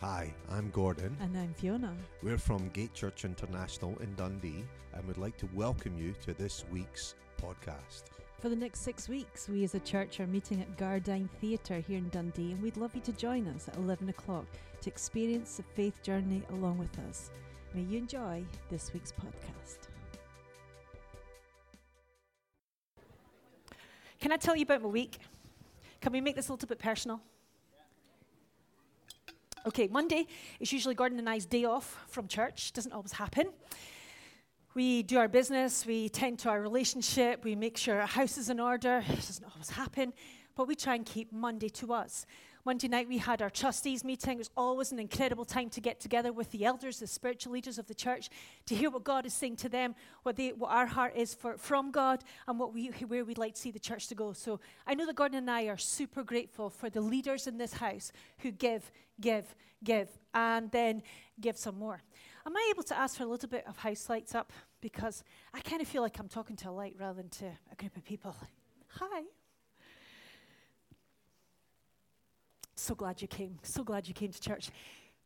Hi, I'm Gordon. And I'm Fiona. We're from Gate Church International in Dundee and would like to welcome you to this week's podcast. For the next six weeks, we as a church are meeting at Gardyne Theatre here in Dundee, and we'd love you to join us at 11 o'clock to experience the faith journey along with us. May you enjoy this week's podcast. Can I tell you about my week? Can we make this a little bit personal? Okay, Monday is usually Gordon and I's day off from church. Doesn't always happen. We do our business, we tend to our relationship, we make sure our house is in order. It doesn't always happen, but we try and keep Monday to us. Monday night we had our trustees meeting. It was always an incredible time to get together with the elders, the spiritual leaders of the church, to hear what God is saying to them, what, they, what our heart is for, from God, and what we, where we'd like to see the church to go. So I know that Gordon and I are super grateful for the leaders in this house who give, give, give, and then give some more. Am I able to ask for a little bit of house lights up? Because I kind of feel like I'm talking to a light rather than to a group of people. Hi. So glad you came. So glad you came to church.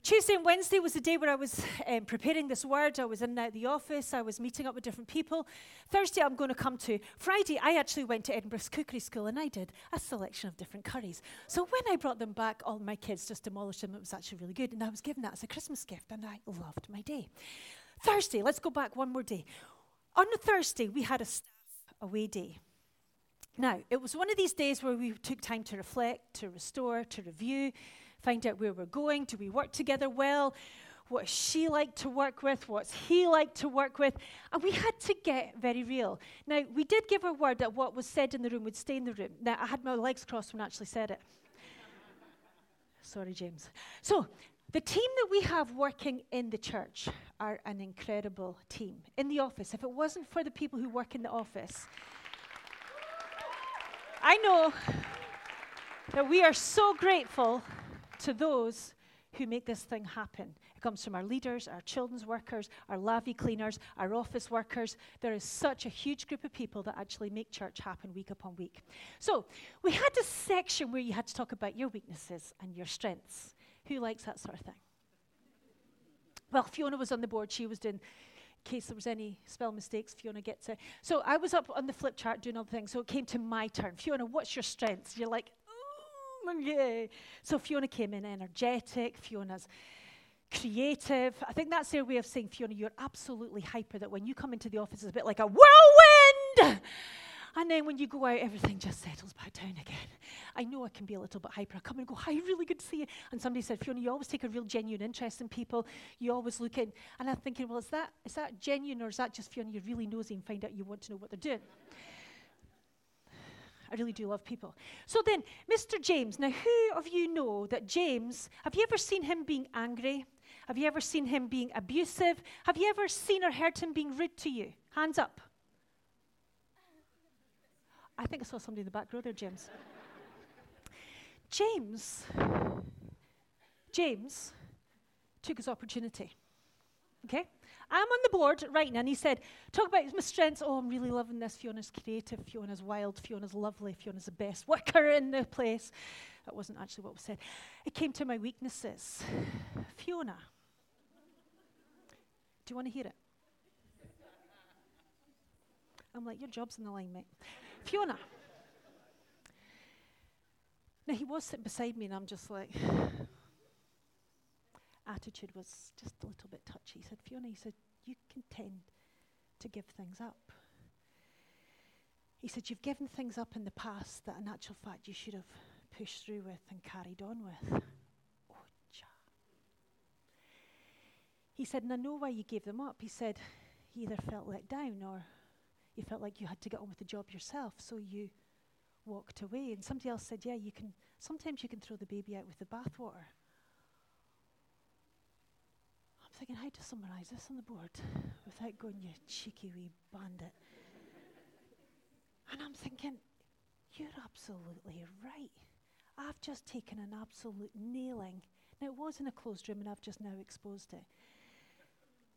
Tuesday and Wednesday was the day where I was um, preparing this word. I was in uh, the office. I was meeting up with different people. Thursday, I'm going to come to. Friday, I actually went to Edinburgh's Cookery School and I did a selection of different curries. So when I brought them back, all my kids just demolished them. It was actually really good. And I was given that as a Christmas gift and I loved my day. Thursday, let's go back one more day. On a Thursday, we had a staff away day. Now, it was one of these days where we took time to reflect, to restore, to review, find out where we're going. Do we work together well? What she like to work with? What's he like to work with? And we had to get very real. Now, we did give a word that what was said in the room would stay in the room. Now, I had my legs crossed when I actually said it. Sorry, James. So, the team that we have working in the church are an incredible team. In the office, if it wasn't for the people who work in the office, I know that we are so grateful to those who make this thing happen. It comes from our leaders, our children's workers, our lavvy cleaners, our office workers. There is such a huge group of people that actually make church happen week upon week. So, we had a section where you had to talk about your weaknesses and your strengths. Who likes that sort of thing? Well, Fiona was on the board. She was doing case there was any spell mistakes, Fiona gets it. So I was up on the flip chart doing other things. So it came to my turn. Fiona, what's your strengths? You're like, oh, yeah. So Fiona came in energetic. Fiona's creative. I think that's their way of saying, Fiona, you're absolutely hyper. That when you come into the office, it's a bit like a whirlwind. And then when you go out, everything just settles back down again. I know I can be a little bit hyper. I come and go, hi, really good to see you. And somebody said, Fiona, you always take a real genuine interest in people. You always look in. And I'm thinking, well, is that, is that genuine or is that just Fiona, you're really nosy and find out you want to know what they're doing? I really do love people. So then, Mr. James. Now, who of you know that James, have you ever seen him being angry? Have you ever seen him being abusive? Have you ever seen or heard him being rude to you? Hands up. I think I saw somebody in the back row there, James. James, James took his opportunity. Okay? I'm on the board right now, and he said, Talk about my strengths. Oh, I'm really loving this. Fiona's creative, Fiona's wild, Fiona's lovely, Fiona's the best worker in the place. That wasn't actually what was said. It came to my weaknesses. Fiona. Do you want to hear it? I'm like, Your job's in the line, mate. Fiona. Now, he was sitting beside me, and I'm just like, attitude was just a little bit touchy. He said, Fiona, he said, you can tend to give things up. He said, You've given things up in the past that, in actual fact, you should have pushed through with and carried on with. Oh, Ocha. He said, And I know why you gave them up. He said, You either felt let down or you felt like you had to get on with the job yourself, so you walked away. And somebody else said, Yeah, you can sometimes you can throw the baby out with the bathwater. I'm thinking, how to summarize this on the board without going, you cheeky wee bandit. and I'm thinking, you're absolutely right. I've just taken an absolute nailing. Now, it was in a closed room, and I've just now exposed it.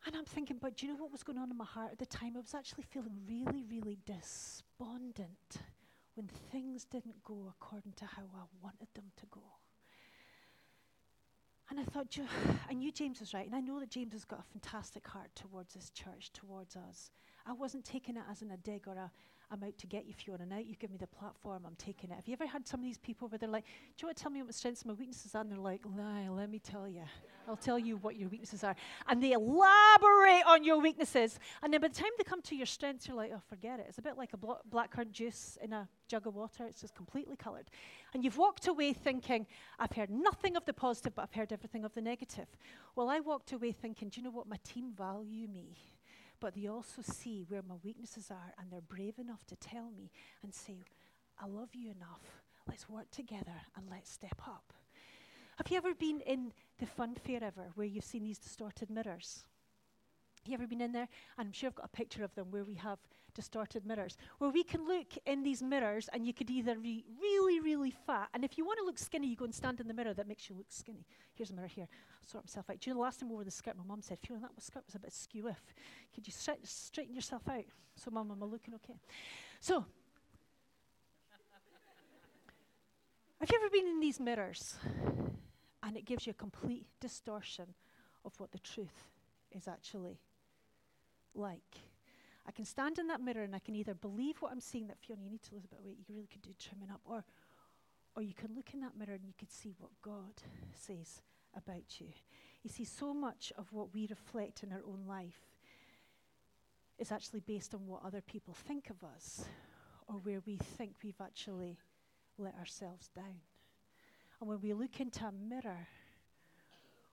And I'm thinking, but do you know what was going on in my heart at the time? I was actually feeling really, really despondent when things didn't go according to how I wanted them to go. And I thought, I knew James was right, and I know that James has got a fantastic heart towards this church, towards us. I wasn't taking it as in a dig or a, I'm out to get you, Fiona. Now you give me the platform, I'm taking it. Have you ever had some of these people where they're like, Do you want to tell me what my strengths and my weaknesses are? And they're like, Lie, let me tell you. I'll tell you what your weaknesses are. And they elaborate on your weaknesses. And then by the time they come to your strengths, you're like, Oh, forget it. It's a bit like a blo- blackcurrant juice in a jug of water, it's just completely coloured. And you've walked away thinking, I've heard nothing of the positive, but I've heard everything of the negative. Well, I walked away thinking, Do you know what? My team value me but they also see where my weaknesses are and they're brave enough to tell me and say, I love you enough. Let's work together and let's step up. Have you ever been in the fun fair ever where you've seen these distorted mirrors? Have You ever been in there? And I'm sure I've got a picture of them where we have distorted mirrors, where we can look in these mirrors and you could either be really, really fat, and if you want to look skinny, you go and stand in the mirror that makes you look skinny. Here's a mirror here. Sort myself out. Do you know the last time we wore the skirt, my mum said, Fiona, that skirt was a bit skew if. Could you stre- straighten yourself out? So, mum, am I looking okay? So, have you ever been in these mirrors and it gives you a complete distortion of what the truth is actually like? I can stand in that mirror and I can either believe what I'm seeing that Fiona, you need to lose a bit of weight, you really could do trimming up, or or you can look in that mirror and you can see what God says about you. You see, so much of what we reflect in our own life is actually based on what other people think of us or where we think we've actually let ourselves down. And when we look into a mirror,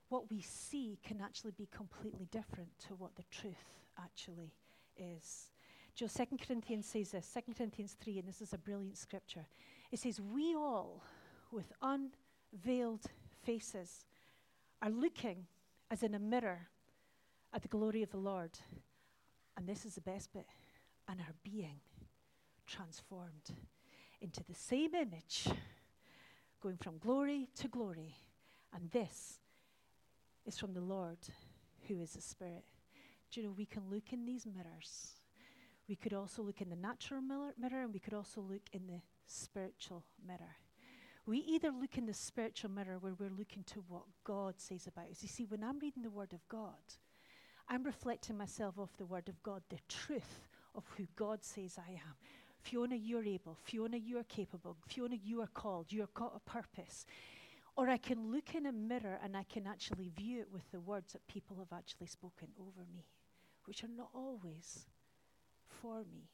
what we see can actually be completely different to what the truth actually is. Joe, 2 Corinthians says this, 2 Corinthians 3, and this is a brilliant scripture. It says, We all, with unveiled faces, are looking as in a mirror at the glory of the Lord. And this is the best bit, and are being transformed into the same image, going from glory to glory. And this is from the Lord, who is the Spirit. You know, we can look in these mirrors. We could also look in the natural mirror, mirror, and we could also look in the spiritual mirror. We either look in the spiritual mirror where we're looking to what God says about us. You see, when I'm reading the Word of God, I'm reflecting myself off the Word of God, the truth of who God says I am. Fiona, you're able. Fiona, you're capable. Fiona, you are called. You're got a purpose. Or I can look in a mirror and I can actually view it with the words that people have actually spoken over me, which are not always for me,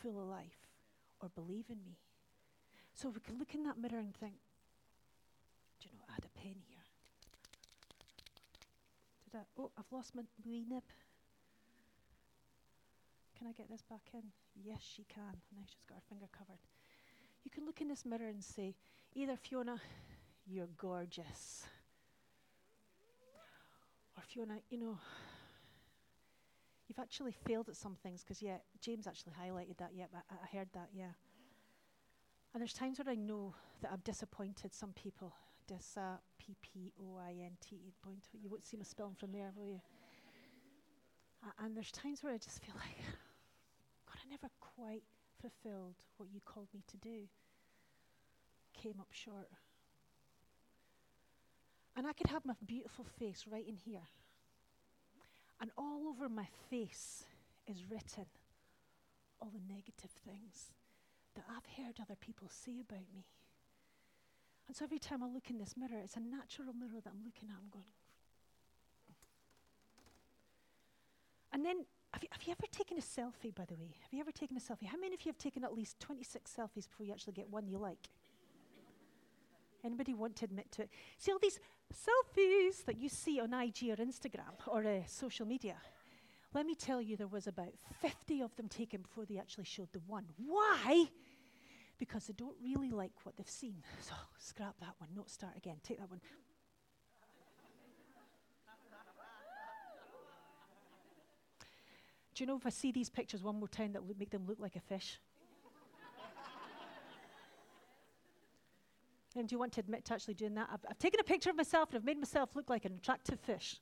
full of life, or believe in me. So we can look in that mirror and think, do you know, I had a pen here. Did I? Oh, I've lost my wee nib. Can I get this back in? Yes, she can. Now she's got her finger covered. You can look in this mirror and say, either Fiona, you're gorgeous. Or Fiona, you know, you've actually failed at some things because, yeah, James actually highlighted that, yeah, I, I heard that, yeah. And there's times where I know that I've disappointed some people. Dis, uh, P P O I N T point. You won't see me spelling from there, will you? A- and there's times where I just feel like, God, I never quite fulfilled what you called me to do. Came up short. And I could have my beautiful face right in here. And all over my face is written all the negative things that I've heard other people say about me. And so every time I look in this mirror, it's a natural mirror that I'm looking at. I'm going. And then, have you, have you ever taken a selfie, by the way? Have you ever taken a selfie? How many of you have taken at least 26 selfies before you actually get one you like? Anybody want to admit to it? See all these selfies that you see on IG or Instagram or uh, social media? Let me tell you, there was about 50 of them taken before they actually showed the one. Why? Because they don't really like what they've seen. So scrap that one. not start again. Take that one. Do you know if I see these pictures one more time that would make them look like a fish? And do you want to admit to actually doing that? I've, I've taken a picture of myself and I've made myself look like an attractive fish.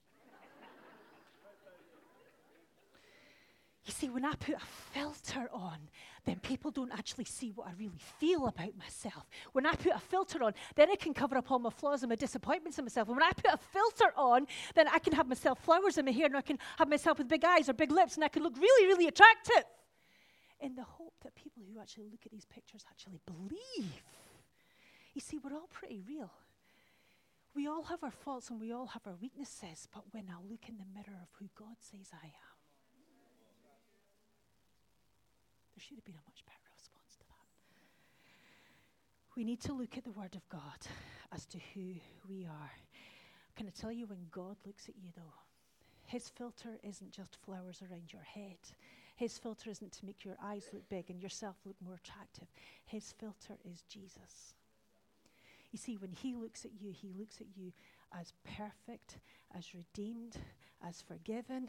You see, when I put a filter on, then people don't actually see what I really feel about myself. When I put a filter on, then I can cover up all my flaws and my disappointments in myself. And when I put a filter on, then I can have myself flowers in my hair and I can have myself with big eyes or big lips and I can look really, really attractive. In the hope that people who actually look at these pictures actually believe. You see, we're all pretty real. We all have our faults and we all have our weaknesses, but when I look in the mirror of who God says I am, there should have been a much better response to that. We need to look at the Word of God as to who we are. Can I tell you, when God looks at you, though, His filter isn't just flowers around your head. His filter isn't to make your eyes look big and yourself look more attractive. His filter is Jesus. You see, when He looks at you, He looks at you as perfect, as redeemed, as forgiven,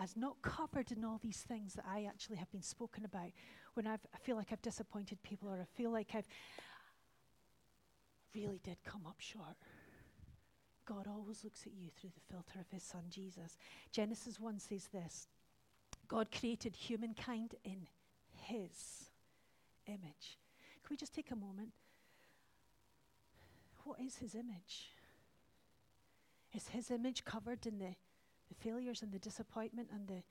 as not covered in all these things that I actually have been spoken about when I've, I feel like I've disappointed people or I feel like I've really did come up short. God always looks at you through the filter of his son Jesus. Genesis 1 says this God created humankind in his image. Can we just take a moment? What is his image? Is his image covered in the, the failures and the disappointment and the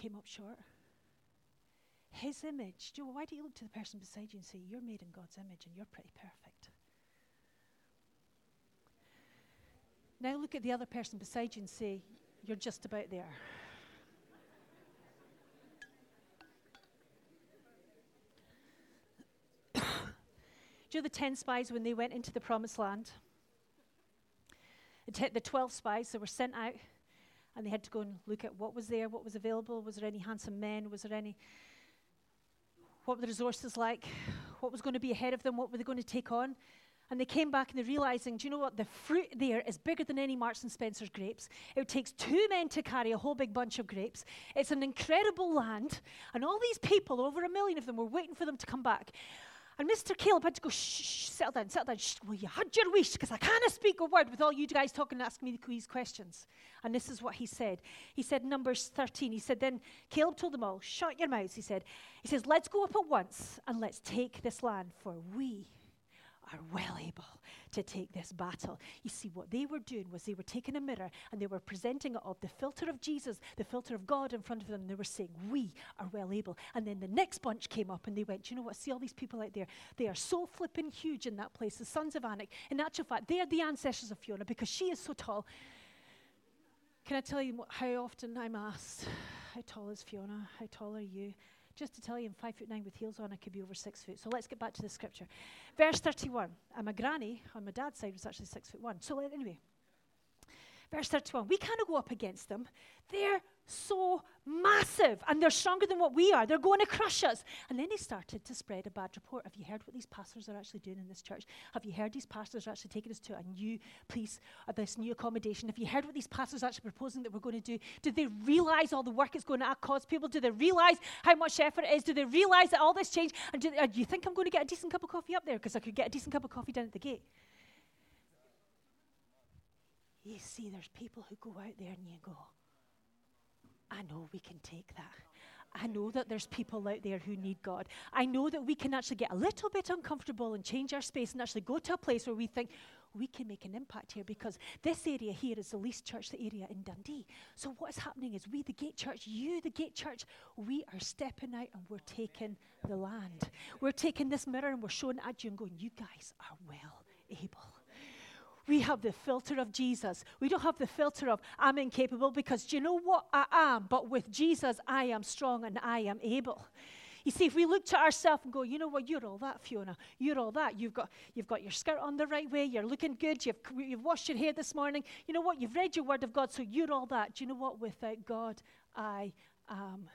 came up short? His image. Joe, why do you look to the person beside you and say, You're made in God's image and you're pretty perfect? Now look at the other person beside you and say, You're just about there. Know the 10 spies when they went into the promised land? The 12 spies that were sent out and they had to go and look at what was there, what was available. Was there any handsome men? Was there any. What were the resources like? What was going to be ahead of them? What were they going to take on? And they came back and they're realizing, do you know what? The fruit there is bigger than any Marks and Spencer's grapes. It takes two men to carry a whole big bunch of grapes. It's an incredible land. And all these people, over a million of them, were waiting for them to come back. And Mr. Caleb had to go, shh, shh settle down, settle down. Shh, will you had your wish? Because I can't speak a word with all you guys talking and asking me these questions. And this is what he said. He said, Numbers 13, he said, then Caleb told them all, shut your mouths, he said. He says, let's go up at once and let's take this land, for we are well able to take this battle. You see, what they were doing was they were taking a mirror and they were presenting it of the filter of Jesus, the filter of God in front of them. They were saying, We are well able. And then the next bunch came up and they went, You know what? See all these people out there? They are so flipping huge in that place, the sons of Anak. In actual fact, they are the ancestors of Fiona because she is so tall. Can I tell you how often I'm asked, How tall is Fiona? How tall are you? Just to tell you, I'm five foot nine with heels on, I could be over six foot. So let's get back to the scripture. Verse 31. And my granny on my dad's side was actually six foot one. So anyway, verse 31. We kind of go up against them. They're so massive and they're stronger than what we are. They're going to crush us. And then he started to spread a bad report. Have you heard what these pastors are actually doing in this church? Have you heard these pastors are actually taking us to a new place, uh, this new accommodation? Have you heard what these pastors are actually proposing that we're going to do? Do they realize all the work it's going to cause people? Do they realize how much effort it is? Do they realize that all this change? And do, uh, do you think I'm going to get a decent cup of coffee up there? Because I could get a decent cup of coffee down at the gate. You see, there's people who go out there and you go, I know we can take that. I know that there's people out there who need God. I know that we can actually get a little bit uncomfortable and change our space and actually go to a place where we think we can make an impact here because this area here is the least church area in Dundee. So what is happening is we, the Gate Church, you, the Gate Church, we are stepping out and we're taking the land. We're taking this mirror and we're showing at you and going, you guys are well able. We have the filter of Jesus. We don't have the filter of I'm incapable because do you know what I am? But with Jesus, I am strong and I am able. You see, if we look to ourselves and go, you know what, you're all that, Fiona. You're all that. You've got, you've got your skirt on the right way. You're looking good. You've, you've washed your hair this morning. You know what? You've read your word of God, so you're all that. Do you know what? Without God, I am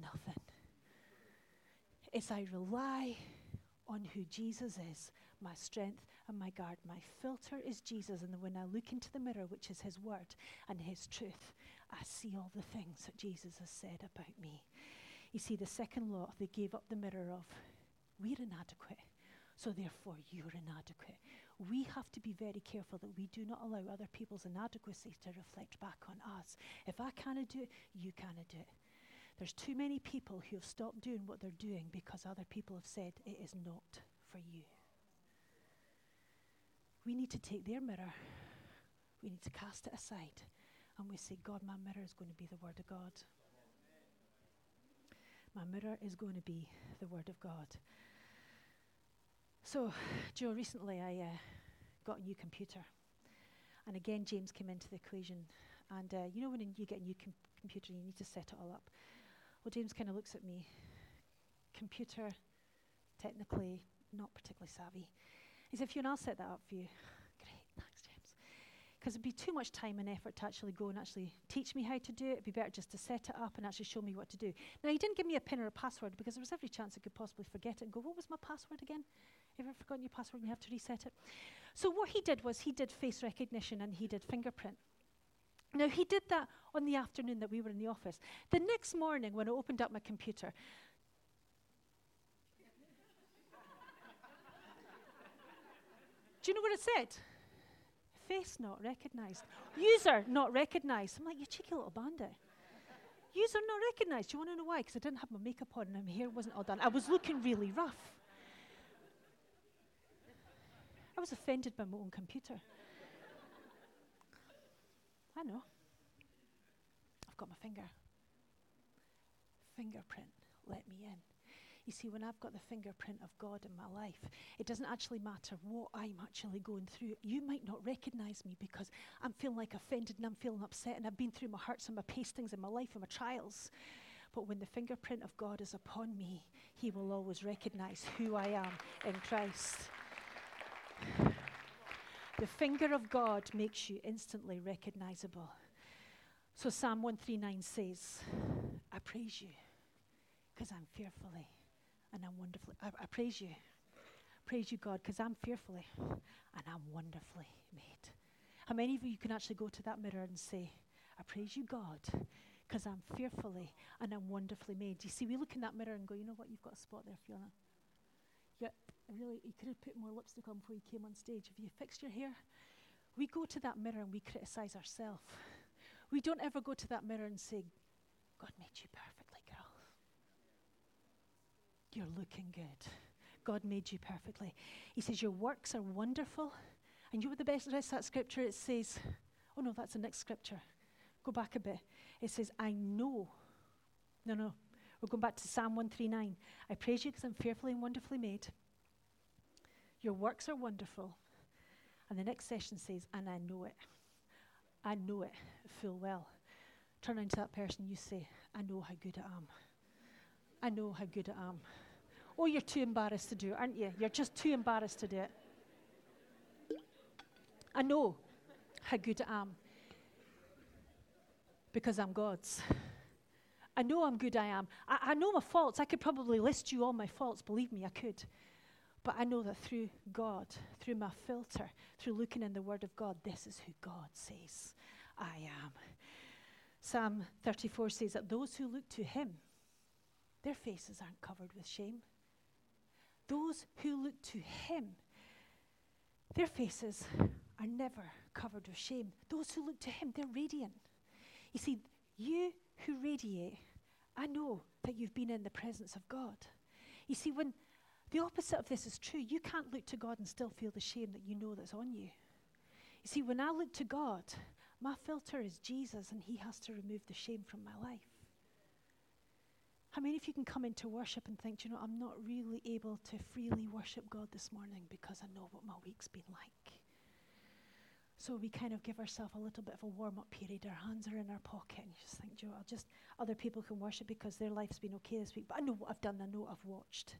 nothing. It's I rely on who Jesus is, my strength and my guard. My filter is Jesus. And when I look into the mirror, which is His word and His truth, I see all the things that Jesus has said about me. You see, the second law, they gave up the mirror of, we're inadequate. So therefore, you're inadequate. We have to be very careful that we do not allow other people's inadequacies to reflect back on us. If I cannot do it, you cannot do it. There's too many people who have stopped doing what they're doing because other people have said it is not for you. We need to take their mirror, we need to cast it aside, and we say, God, my mirror is going to be the Word of God. My mirror is going to be the Word of God. So, Joe, recently I uh, got a new computer. And again, James came into the equation. And uh, you know, when you get a new com- computer, you need to set it all up. Well, James kind of looks at me. Computer, technically not particularly savvy. He said, Fiona, I'll set that up for you. Great, thanks, James. Because it'd be too much time and effort to actually go and actually teach me how to do it. It'd be better just to set it up and actually show me what to do. Now, he didn't give me a pin or a password because there was every chance I could possibly forget it and go, What was my password again? Have ever forgotten your password and you have to reset it? So, what he did was he did face recognition and he did fingerprint. Now, he did that on the afternoon that we were in the office. The next morning, when I opened up my computer, do you know what it said? Face not recognized. User not recognized. I'm like, you cheeky little bandit. User not recognized. Do you want to know why? Because I didn't have my makeup on and my hair wasn't all done. I was looking really rough. I was offended by my own computer. I know. I've got my finger. Fingerprint, let me in. You see, when I've got the fingerprint of God in my life, it doesn't actually matter what I'm actually going through. You might not recognize me because I'm feeling like offended and I'm feeling upset and I've been through my hurts and my pastings in my life and my trials. But when the fingerprint of God is upon me, He will always recognize who I am in Christ. The finger of God makes you instantly recognizable. So Psalm 139 says, I praise you because I'm fearfully and I'm wonderfully. I, I praise you. Praise you, God, because I'm fearfully and I'm wonderfully made. How many of you can actually go to that mirror and say, I praise you, God, because I'm fearfully and I'm wonderfully made? You see, we look in that mirror and go, you know what, you've got a spot there, Fiona. Yeah, really, you could have put more lipstick on before you came on stage. Have you fixed your hair? We go to that mirror and we criticize ourselves. We don't ever go to that mirror and say, God made you perfectly, girl. You're looking good. God made you perfectly. He says, Your works are wonderful. And you know the best rest of that scripture it says? Oh no, that's the next scripture. Go back a bit. It says, I know. No, no. We're going back to Psalm 139. I praise you because I'm fearfully and wonderfully made. Your works are wonderful. And the next session says, and I know it. I know it full well. Turn into that person, you say, I know how good I am. I know how good I am. Oh, you're too embarrassed to do it, aren't you? You're just too embarrassed to do it. I know how good I am because I'm God's. I know I'm good I am. I, I know my faults. I could probably list you all my faults. Believe me, I could. But I know that through God, through my filter, through looking in the Word of God, this is who God says I am. Psalm 34 says that those who look to Him, their faces aren't covered with shame. Those who look to Him, their faces are never covered with shame. Those who look to Him, they're radiant. You see, you who radiate, I know that you've been in the presence of God. You see, when the opposite of this is true, you can't look to God and still feel the shame that you know that's on you. You see, when I look to God, my filter is Jesus, and He has to remove the shame from my life. How many of you can come into worship and think, you know, I'm not really able to freely worship God this morning because I know what my week's been like? So we kind of give ourselves a little bit of a warm up period. Our hands are in our pocket, and you just think, Joe, I'll just other people can worship because their life's been okay this week. But I know what I've done. I know what I've watched.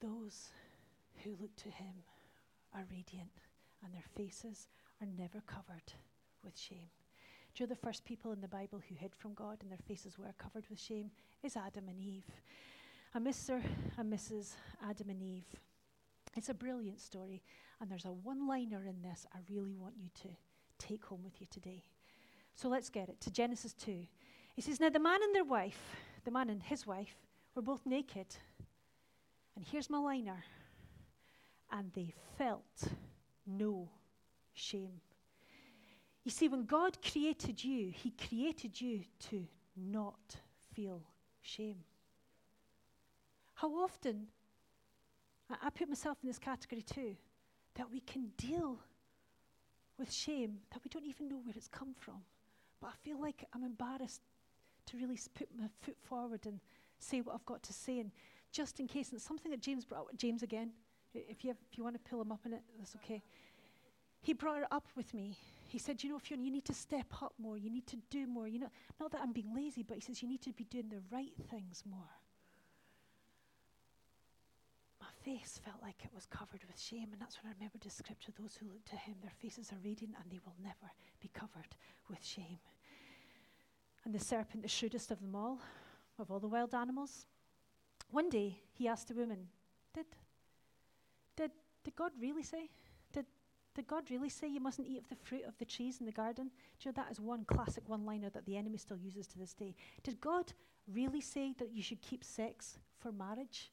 Those who look to Him are radiant, and their faces are never covered with shame. Do you know the first people in the Bible who hid from God and their faces were covered with shame? Is Adam and Eve. A Mr. and Mrs. Adam and Eve. It's a brilliant story, and there's a one liner in this I really want you to take home with you today. So let's get it to Genesis 2. He says, Now the man and their wife, the man and his wife, were both naked. And here's my liner. And they felt no shame. You see, when God created you, He created you to not feel shame. How often, I, put myself in this category too, that we can deal with shame that we don't even know where it's come from. But I feel like I'm embarrassed to really put my foot forward and say what I've got to say. And just in case, and something that James brought up, James again, if you, have, if you want to pull him up in it, that's okay. He brought it up with me. He said, You know, Fiona, you need to step up more. You need to do more. You know, not that I'm being lazy, but he says, You need to be doing the right things more. My face felt like it was covered with shame, and that's when I remembered the scripture those who look to him, their faces are radiant, and they will never be covered with shame. And the serpent, the shrewdest of them all, of all the wild animals, one day he asked the woman, Did, did, did God really say? Did, God really say you mustn't eat of the fruit of the trees in the garden? Do you know that is one classic one liner that the enemy still uses to this day? Did God really say that you should keep sex for marriage?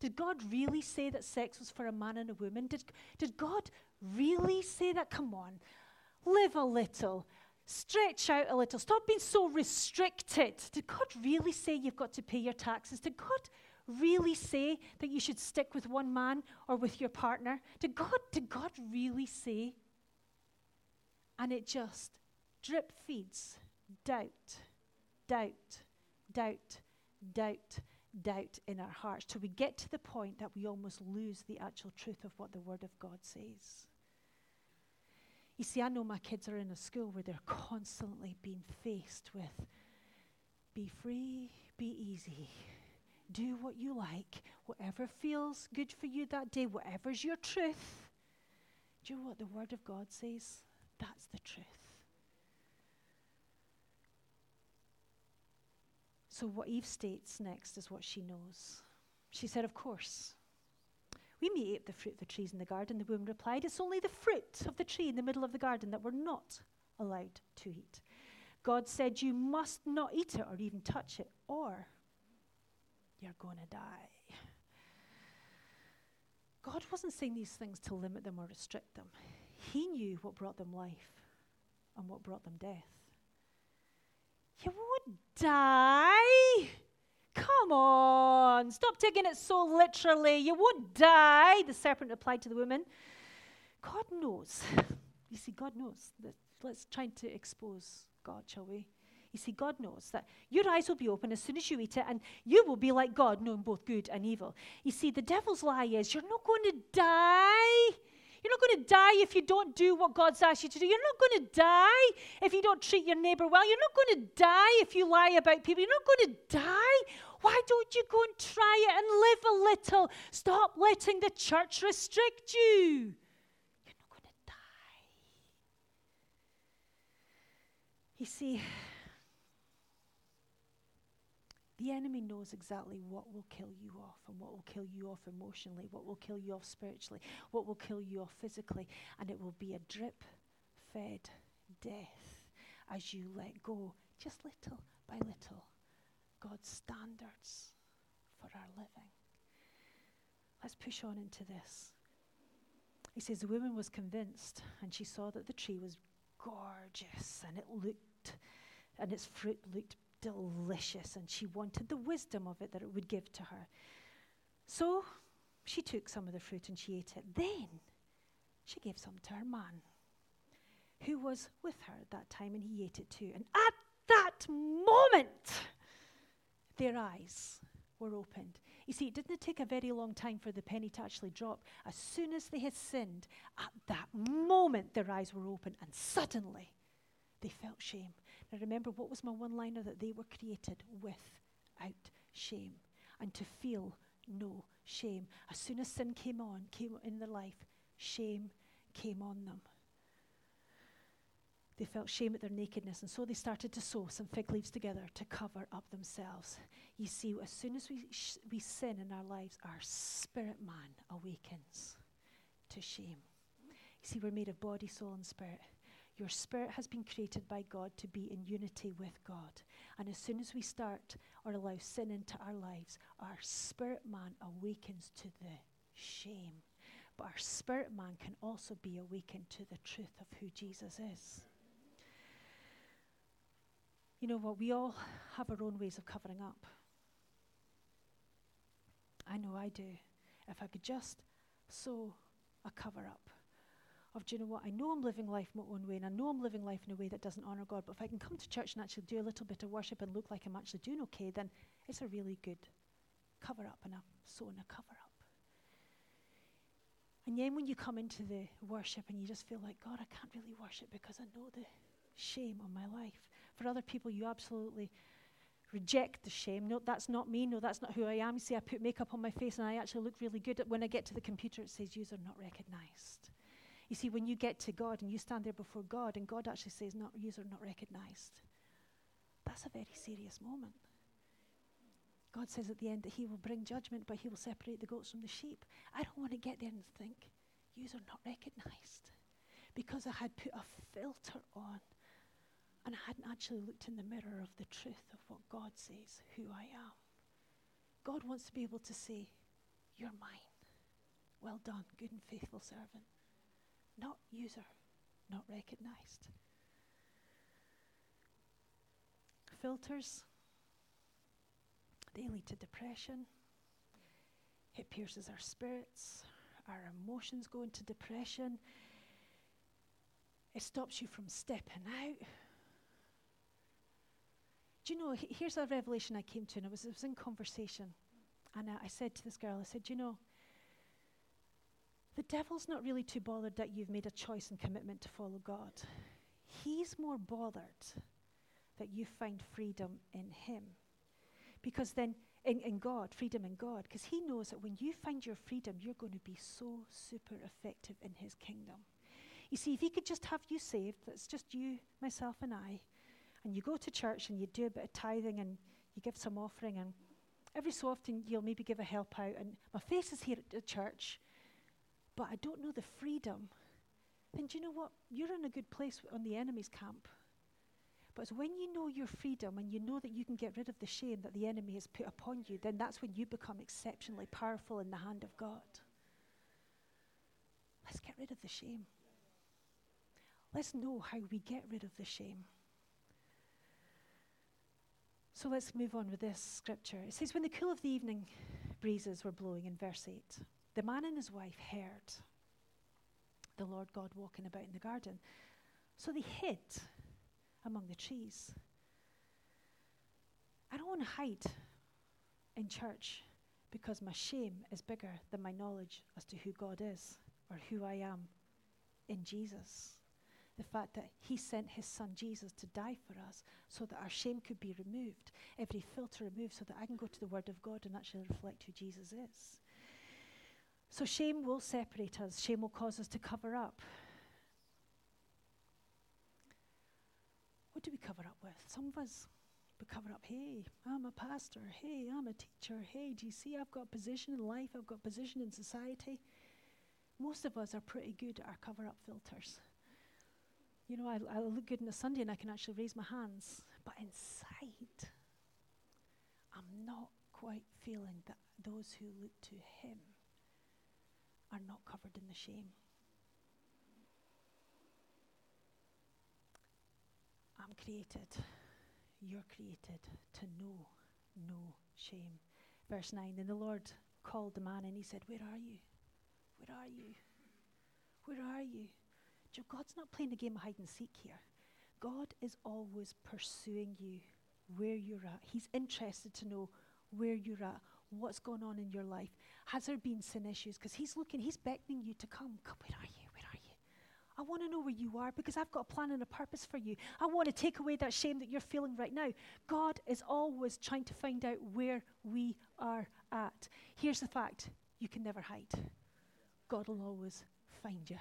Did God really say that sex was for a man and a woman? Did, did God really say that? Come on, live a little. Stretch out a little. Stop being so restricted. Did God really say you've got to pay your taxes? Did God really say that you should stick with one man or with your partner? Did God, did God really say? And it just drip feeds doubt, doubt, doubt, doubt, doubt in our hearts till we get to the point that we almost lose the actual truth of what the Word of God says. You see, I know my kids are in a school where they're constantly being faced with be free, be easy, do what you like, whatever feels good for you that day, whatever's your truth. Do you know what the Word of God says? That's the truth. So, what Eve states next is what she knows. She said, Of course. We may eat the fruit of the trees in the garden. The woman replied, It's only the fruit of the tree in the middle of the garden that we're not allowed to eat. God said, You must not eat it or even touch it, or you're going to die. God wasn't saying these things to limit them or restrict them. He knew what brought them life and what brought them death. You won't die. Come on, stop taking it so literally. You wouldn't die, the serpent replied to the woman. God knows. You see, God knows. Let's try to expose God, shall we? You see, God knows that your eyes will be open as soon as you eat it, and you will be like God, knowing both good and evil. You see, the devil's lie is you're not going to die. You're not going to die if you don't do what God's asked you to do. You're not going to die if you don't treat your neighbor well. You're not going to die if you lie about people. You're not going to die. Why don't you go and try it and live a little? Stop letting the church restrict you. You're not going to die. You see, the enemy knows exactly what will kill you off and what will kill you off emotionally, what will kill you off spiritually, what will kill you off physically, and it will be a drip fed death as you let go, just little by little, God's standards for our living. Let's push on into this. He says the woman was convinced and she saw that the tree was gorgeous and it looked and its fruit looked delicious, and she wanted the wisdom of it that it would give to her. So she took some of the fruit and she ate it. Then she gave some to her man, who was with her at that time, and he ate it too. And at that moment, their eyes were opened. You see, it didn't take a very long time for the penny to actually drop. As soon as they had sinned, at that moment, their eyes were open, and suddenly they felt shame. Now remember, what was my one liner? That they were created without shame and to feel no shame. As soon as sin came on, came in their life, shame came on them. They felt shame at their nakedness, and so they started to sew some fig leaves together to cover up themselves. You see, as soon as we, sh- we sin in our lives, our spirit man awakens to shame. You see, we're made of body, soul, and spirit. Your spirit has been created by God to be in unity with God. And as soon as we start or allow sin into our lives, our spirit man awakens to the shame. But our spirit man can also be awakened to the truth of who Jesus is. You know what? We all have our own ways of covering up. I know I do. If I could just sew a cover up of, do you know what? I know I'm living life my own way, and I know I'm living life in a way that doesn't honour God, but if I can come to church and actually do a little bit of worship and look like I'm actually doing okay, then it's a really good cover up, and a cover up. And then when you come into the worship and you just feel like, God, I can't really worship because I know the shame on my life. For other people, you absolutely reject the shame. No, that's not me. No, that's not who I am. You See, I put makeup on my face and I actually look really good. When I get to the computer, it says user not recognized. You see, when you get to God and you stand there before God and God actually says not user not recognized, that's a very serious moment. God says at the end that He will bring judgment, but He will separate the goats from the sheep. I don't want to get there and think, you are not recognized. Because I had put a filter on and I hadn't actually looked in the mirror of the truth of what God says, who I am. God wants to be able to say, You're mine. Well done, good and faithful servant. Not user, not recognized. Filters, they lead to depression. It pierces our spirits. Our emotions go into depression. It stops you from stepping out. Do you know, here's a revelation I came to, and I was, I was in conversation, and I, I said to this girl, I said, Do you know, the devil's not really too bothered that you've made a choice and commitment to follow God. He's more bothered that you find freedom in Him. Because then, in, in God, freedom in God, because He knows that when you find your freedom, you're going to be so super effective in His kingdom. You see, if He could just have you saved, that's just you, myself, and I, and you go to church and you do a bit of tithing and you give some offering, and every so often you'll maybe give a help out, and my face is here at the church, but I don't know the freedom, then do you know what? You're in a good place on the enemy's camp. But it's when you know your freedom and you know that you can get rid of the shame that the enemy has put upon you, then that's when you become exceptionally powerful in the hand of God. Let's get rid of the shame. Let's know how we get rid of the shame. So let's move on with this scripture. It says, When the cool of the evening breezes were blowing in verse 8, the man and his wife heard the Lord God walking about in the garden. So they hid among the trees. I don't want to hide in church because my shame is bigger than my knowledge as to who God is or who I am in Jesus. The fact that He sent His Son Jesus to die for us so that our shame could be removed, every filter removed, so that I can go to the Word of God and actually reflect who Jesus is. So shame will separate us, shame will cause us to cover up. What do we cover up with? Some of us, we cover up, hey, I'm a pastor. Hey, I'm a teacher. Hey, do you see I've got position in life? I've got position in society. Most of us are pretty good at our cover up filters. You know, I, I look good on a Sunday and I can actually raise my hands, but inside, I'm not quite feeling that those who look to Him are not covered in the shame. I'm created, you're created to know no shame. Verse 9 Then the Lord called the man and he said, Where are you? Where are you? Where are you? Joe, God's not playing a game of hide and seek here. God is always pursuing you where you're at. He's interested to know where you're at, what's going on in your life. Has there been sin issues? Because He's looking, He's beckoning you to come. Come, where are you? Where are you? I want to know where you are because I've got a plan and a purpose for you. I want to take away that shame that you're feeling right now. God is always trying to find out where we are at. Here's the fact you can never hide, God will always find you.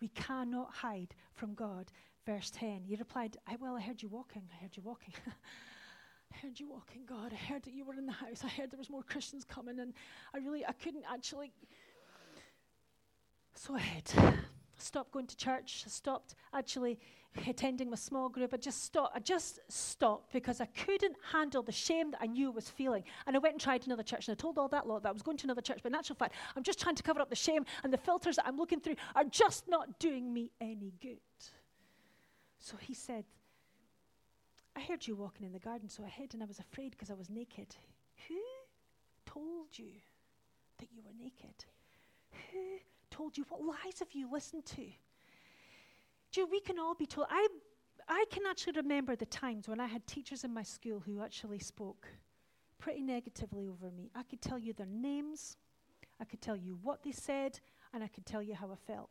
We cannot hide from God. Verse 10, he replied, I, Well, I heard you walking. I heard you walking. I heard you walking, God. I heard that you were in the house. I heard there was more Christians coming, and I really, I couldn't actually. So I had stopped going to church. I stopped actually attending my small group. I just stopped. I just stopped because I couldn't handle the shame that I knew I was feeling. And I went and tried another church, and I told all that lot that I was going to another church. But in actual fact, I'm just trying to cover up the shame, and the filters that I'm looking through are just not doing me any good. So he said, I heard you walking in the garden, so I hid and I was afraid because I was naked. Who told you that you were naked? Who told you? What lies have you listened to? Do you know, we can all be told. I, I can actually remember the times when I had teachers in my school who actually spoke pretty negatively over me. I could tell you their names, I could tell you what they said, and I could tell you how I felt.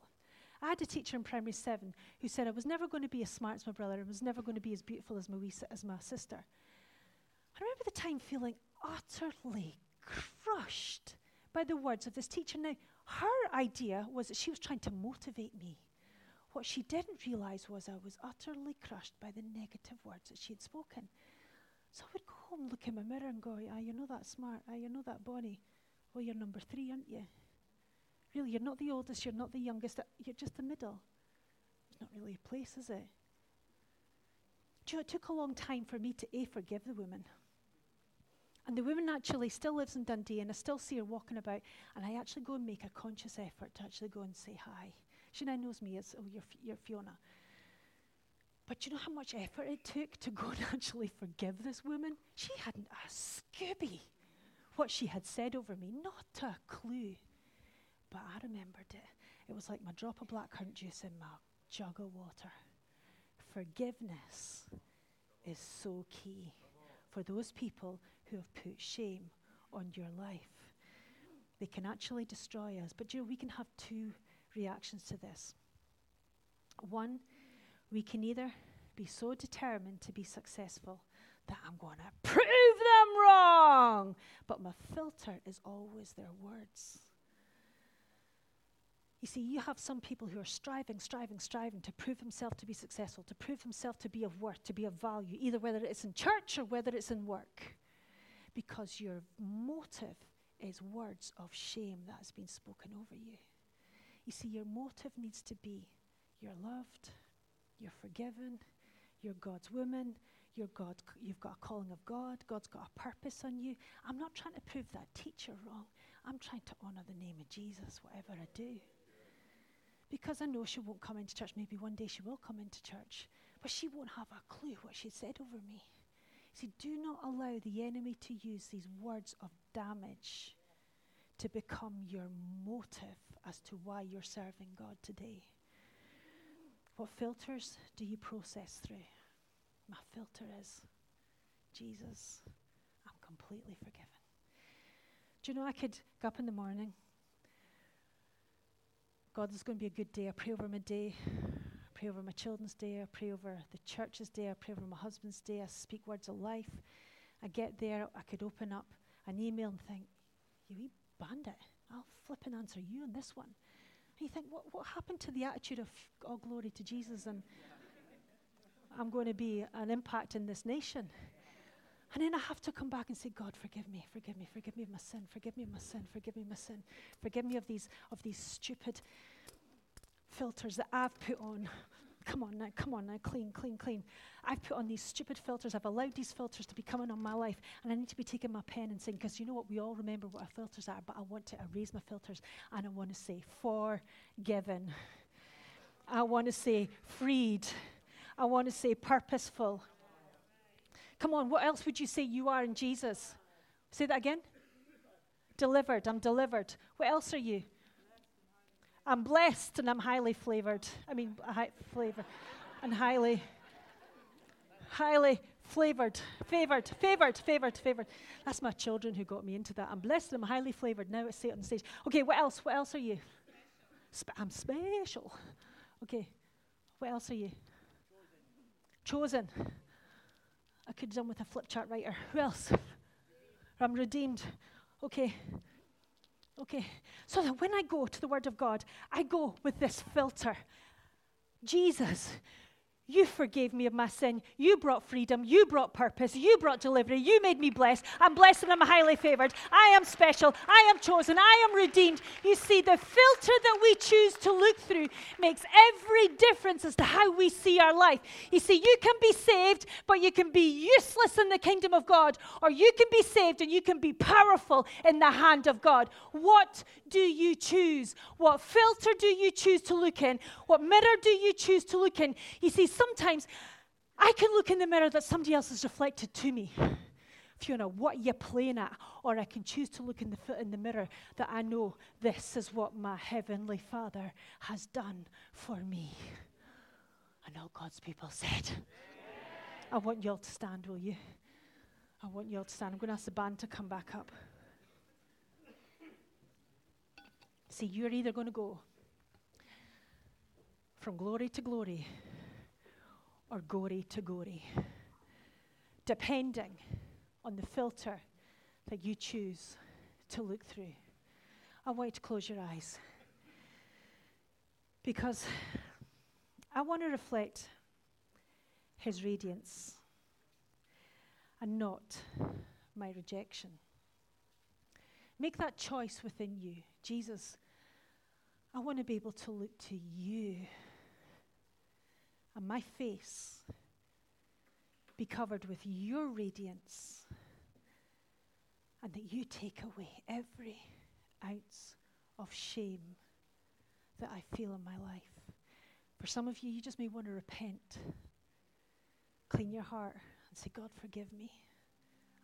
I had a teacher in primary seven who said I was never going to be as smart as my brother and was never going to be as beautiful as my, as my sister. I remember the time feeling utterly crushed by the words of this teacher. Now, her idea was that she was trying to motivate me. What she didn't realize was I was utterly crushed by the negative words that she had spoken. So I would go home, look in my mirror, and go, Ah, you're not that smart. Ah, you're not that bonny. Well, you're number three, aren't you? Really, you're not the oldest, you're not the youngest, uh, you're just the middle. It's not really a place, is it? Do you know, it took a long time for me to A, forgive the woman. And the woman actually still lives in Dundee, and I still see her walking about, and I actually go and make a conscious effort to actually go and say hi. She now knows me as, oh, you're, you're Fiona. But do you know how much effort it took to go and actually forgive this woman? She hadn't a scooby what she had said over me, not a clue. But I remembered it. It was like my drop of blackcurrant juice in my jug of water. Forgiveness is so key for those people who have put shame on your life. They can actually destroy us. But you know, we can have two reactions to this. One, we can either be so determined to be successful that I'm going to prove them wrong, but my filter is always their words. You see, you have some people who are striving, striving, striving to prove himself to be successful, to prove himself to be of worth, to be of value, either whether it's in church or whether it's in work, because your motive is words of shame that has been spoken over you. You see, your motive needs to be you're loved, you're forgiven, you're God's woman, you're God, you've got a calling of God, God's got a purpose on you. I'm not trying to prove that teacher wrong. I'm trying to honor the name of Jesus, whatever I do. Because I know she won't come into church. Maybe one day she will come into church, but she won't have a clue what she said over me. See, do not allow the enemy to use these words of damage to become your motive as to why you're serving God today. What filters do you process through? My filter is Jesus, I'm completely forgiven. Do you know I could go up in the morning? God, is going to be a good day. I pray over my day. I pray over my children's day. I pray over the church's day. I pray over my husband's day. I speak words of life. I get there, I could open up an email and think, you wee bandit, I'll flip and answer you on this one. And you think, what, what happened to the attitude of all glory to Jesus and I'm going to be an impact in this nation? And then I have to come back and say, God, forgive me, forgive me, forgive me of my sin, forgive me of my sin, forgive me of my sin, forgive me of these of these stupid filters that I've put on. Come on now, come on now, clean, clean, clean. I've put on these stupid filters. I've allowed these filters to be coming on my life. And I need to be taking my pen and saying, because you know what? We all remember what our filters are, but I want to erase my filters and I want to say, forgiven. I want to say, freed. I want to say, purposeful. Come on, what else would you say you are in Jesus? Say that again. Delivered. I'm delivered. What else are you? I'm blessed and I'm highly flavored. I mean, high flavor and highly, highly flavored, favored, favored, favored, favored. That's my children who got me into that. I'm blessed and I'm highly flavored. Now I say it on stage. Okay, what else? What else are you? I'm special. Okay, what else are you? Chosen. Chosen. I could have done with a flip chart writer. Who else? I'm redeemed. Okay. Okay. So that when I go to the Word of God, I go with this filter Jesus, you forgave me of my sin. You brought freedom. You brought purpose. You brought delivery. You made me blessed. I'm blessed and I'm highly favored. I am special. I am chosen. I am redeemed. You see, the filter that we choose to look through makes every difference as to how we see our life. You see, you can be saved, but you can be useless in the kingdom of God, or you can be saved and you can be powerful in the hand of God. What do you choose? What filter do you choose to look in? What mirror do you choose to look in? You see, sometimes I can look in the mirror that somebody else has reflected to me. Fiona, what are you playing at? Or I can choose to look in the, foot in the mirror that I know this is what my heavenly Father has done for me. And all God's people said. I want you all to stand, will you? I want you all to stand. I'm going to ask the band to come back up. See, you're either going to go from glory to glory or gory to gory, depending on the filter that you choose to look through. I want you to close your eyes because I want to reflect his radiance and not my rejection. Make that choice within you. Jesus, I want to be able to look to you and my face be covered with your radiance and that you take away every ounce of shame that I feel in my life. For some of you, you just may want to repent, clean your heart, and say, God, forgive me.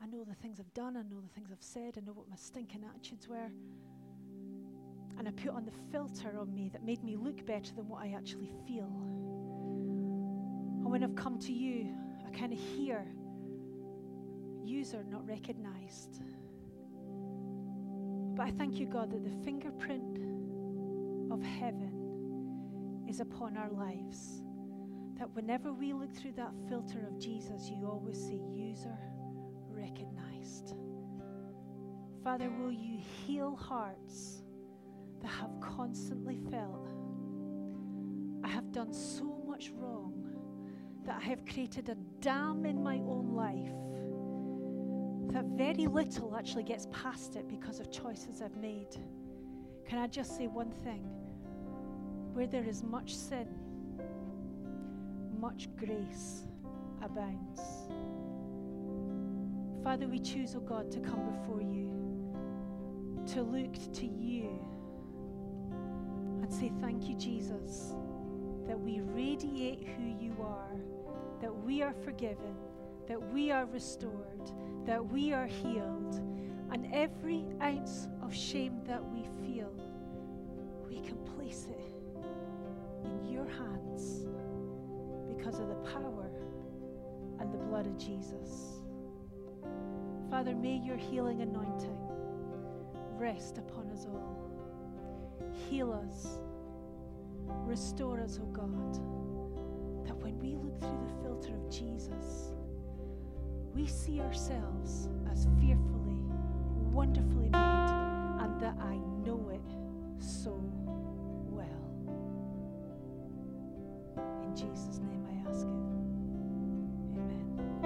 I know the things I've done, I know the things I've said, I know what my stinking attitudes were. And I put on the filter on me that made me look better than what I actually feel. And when I've come to you, I kind of hear user not recognized. But I thank you, God, that the fingerprint of heaven is upon our lives. That whenever we look through that filter of Jesus, you always say, user recognized. Father, will you heal hearts that have constantly felt, I have done so much wrong that I have created a dam in my own life that very little actually gets past it because of choices I've made. Can I just say one thing? Where there is much sin, much grace abounds. Father, we choose, O oh God, to come before you, to look to you, and say, Thank you, Jesus, that we radiate who you are, that we are forgiven, that we are restored, that we are healed, and every ounce of shame that we feel, we can place it in your hands because of the power and the blood of Jesus. Father, may your healing anointing rest upon us all. Heal us, restore us, O oh God, that when we look through the filter of Jesus, we see ourselves as fearfully, wonderfully made, and that I know it so well. In Jesus'